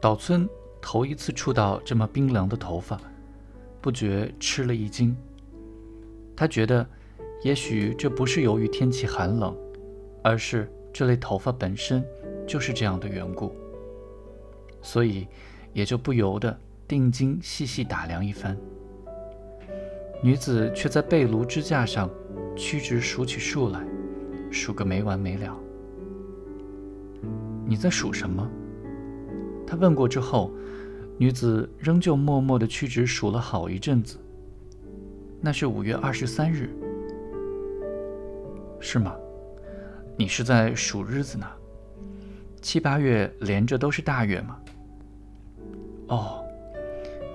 岛村头一次触到这么冰凉的头发，不觉吃了一惊。他觉得，也许这不是由于天气寒冷，而是这类头发本身就是这样的缘故。所以，也就不由得定睛细细打量一番。女子却在被炉支架上屈指数起数来，数个没完没了。你在数什么？他问过之后，女子仍旧默默的屈指数了好一阵子。那是五月二十三日，是吗？你是在数日子呢？七八月连着都是大月吗？哦，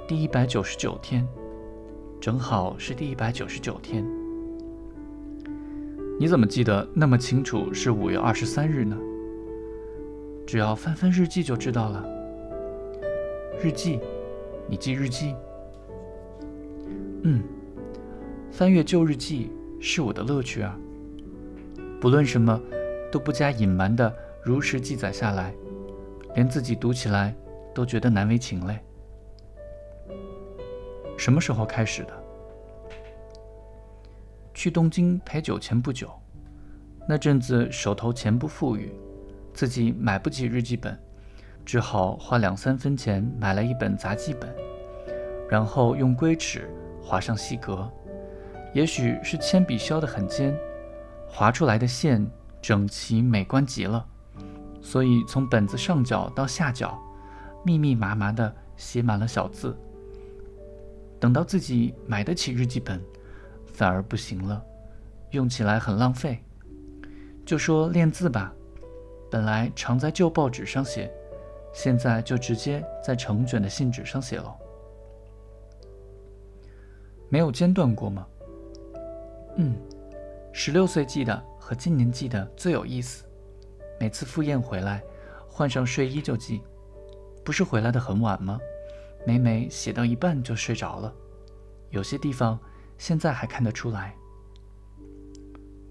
第一百九十九天，正好是第一百九十九天。你怎么记得那么清楚是五月二十三日呢？只要翻翻日记就知道了。日记，你记日记？嗯，翻阅旧日记是我的乐趣啊。不论什么，都不加隐瞒的如实记载下来，连自己读起来都觉得难为情嘞。什么时候开始的？去东京陪酒前不久，那阵子手头钱不富裕，自己买不起日记本。只好花两三分钱买了一本杂记本，然后用龟尺划上细格。也许是铅笔削得很尖，划出来的线整齐美观极了，所以从本子上角到下角，密密麻麻地写满了小字。等到自己买得起日记本，反而不行了，用起来很浪费。就说练字吧，本来常在旧报纸上写。现在就直接在成卷的信纸上写了，没有间断过吗？嗯，十六岁记的和今年记的最有意思。每次赴宴回来，换上睡衣就记。不是回来的很晚吗？每每写到一半就睡着了。有些地方现在还看得出来。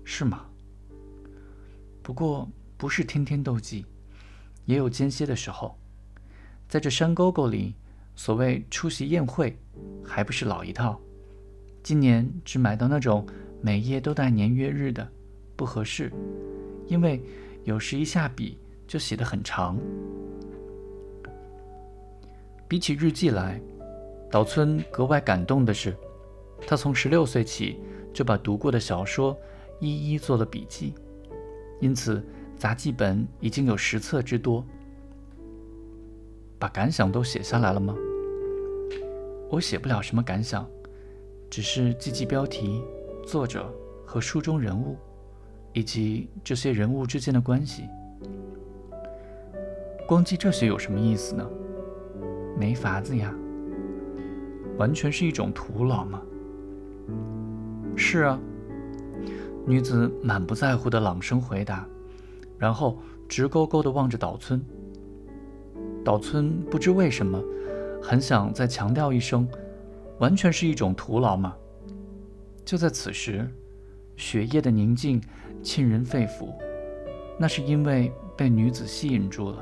是吗？不过不是天天都记。也有间歇的时候，在这山沟沟里，所谓出席宴会，还不是老一套。今年只买到那种每页都带年月日的，不合适，因为有时一下笔就写得很长。比起日记来，岛村格外感动的是，他从十六岁起就把读过的小说一一做了笔记，因此。杂记本已经有十册之多，把感想都写下来了吗？我写不了什么感想，只是记记标题、作者和书中人物，以及这些人物之间的关系。光记这些有什么意思呢？没法子呀，完全是一种徒劳嘛。是啊，女子满不在乎的朗声回答。然后直勾勾地望着岛村。岛村不知为什么，很想再强调一声：“完全是一种徒劳嘛。”就在此时，雪夜的宁静沁人肺腑，那是因为被女子吸引住了。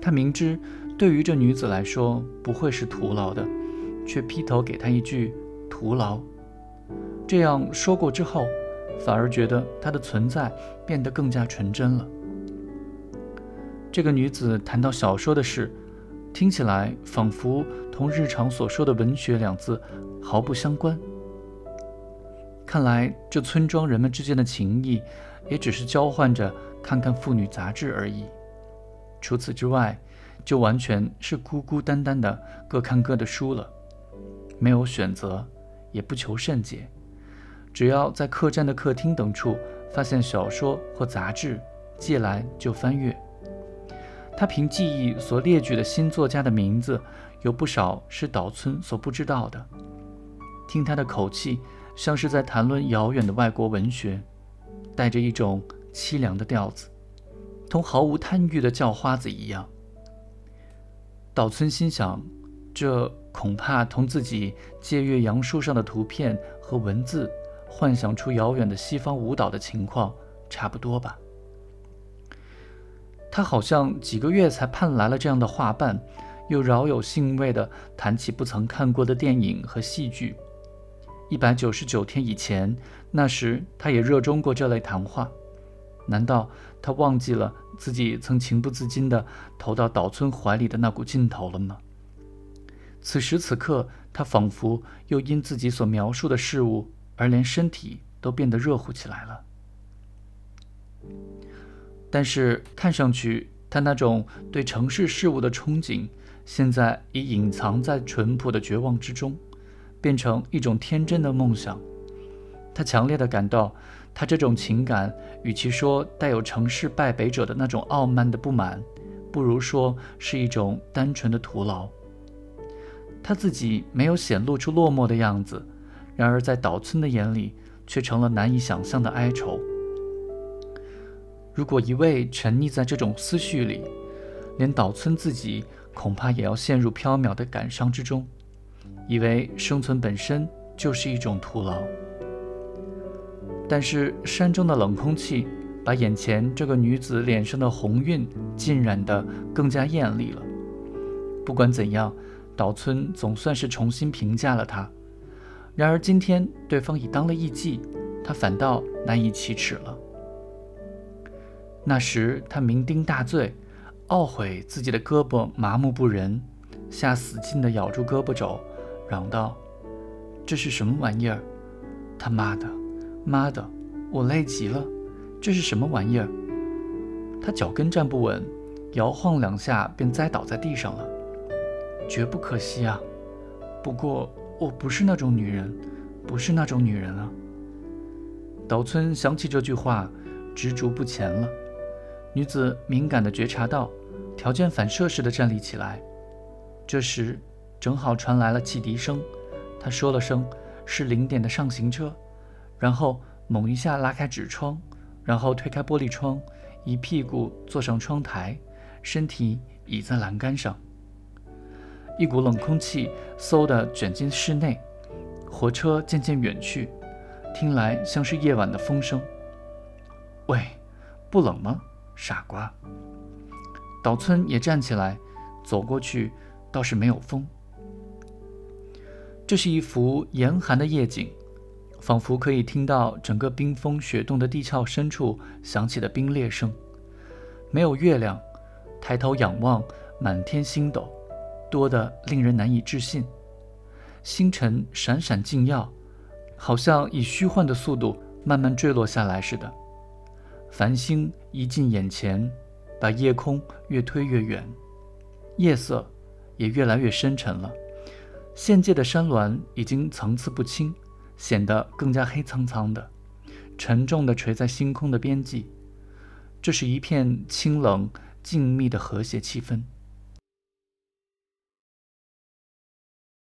他明知对于这女子来说不会是徒劳的，却劈头给她一句“徒劳”。这样说过之后。反而觉得她的存在变得更加纯真了。这个女子谈到小说的事，听起来仿佛同日常所说的“文学”两字毫不相关。看来这村庄人们之间的情谊，也只是交换着看看妇女杂志而已。除此之外，就完全是孤孤单单的各看各的书了，没有选择，也不求甚解。只要在客栈的客厅等处发现小说或杂志，借来就翻阅。他凭记忆所列举的新作家的名字，有不少是岛村所不知道的。听他的口气，像是在谈论遥远的外国文学，带着一种凄凉的调子，同毫无贪欲的叫花子一样。岛村心想，这恐怕同自己借阅杨树上的图片和文字。幻想出遥远的西方舞蹈的情况差不多吧。他好像几个月才盼来了这样的画伴，又饶有兴味地谈起不曾看过的电影和戏剧。一百九十九天以前，那时他也热衷过这类谈话。难道他忘记了自己曾情不自禁地投到岛村怀里的那股劲头了吗？此时此刻，他仿佛又因自己所描述的事物而连身体都变得热乎起来了。但是看上去，他那种对城市事物的憧憬，现在已隐藏在淳朴的绝望之中，变成一种天真的梦想。他强烈的感到，他这种情感，与其说带有城市败北者的那种傲慢的不满，不如说是一种单纯的徒劳。他自己没有显露出落寞的样子，然而在岛村的眼里，却成了难以想象的哀愁。如果一味沉溺在这种思绪里，连岛村自己恐怕也要陷入飘渺的感伤之中，以为生存本身就是一种徒劳。但是山中的冷空气把眼前这个女子脸上的红晕浸染得更加艳丽了。不管怎样，岛村总算是重新评价了她。然而今天对方已当了艺妓，他反倒难以启齿了。那时他酩酊大醉，懊悔自己的胳膊麻木不仁，下死劲地咬住胳膊肘，嚷道：“这是什么玩意儿？他妈的，妈的，我累极了！这是什么玩意儿？”他脚跟站不稳，摇晃两下便栽倒在地上了。绝不可惜啊！不过我不是那种女人，不是那种女人啊！岛村想起这句话，执着不前了。女子敏感地觉察到，条件反射似的站立起来。这时，正好传来了汽笛声。她说了声“是零点的上行车”，然后猛一下拉开纸窗，然后推开玻璃窗，一屁股坐上窗台，身体倚在栏杆上。一股冷空气嗖地卷进室内，火车渐渐远去，听来像是夜晚的风声。喂，不冷吗？傻瓜！岛村也站起来，走过去，倒是没有风。这是一幅严寒的夜景，仿佛可以听到整个冰封雪冻的地壳深处响起的冰裂声。没有月亮，抬头仰望，满天星斗，多得令人难以置信。星辰闪闪竞耀，好像以虚幻的速度慢慢坠落下来似的。繁星一近眼前，把夜空越推越远，夜色也越来越深沉了。现界的山峦已经层次不清，显得更加黑苍苍的，沉重地垂在星空的边际。这是一片清冷静谧的和谐气氛。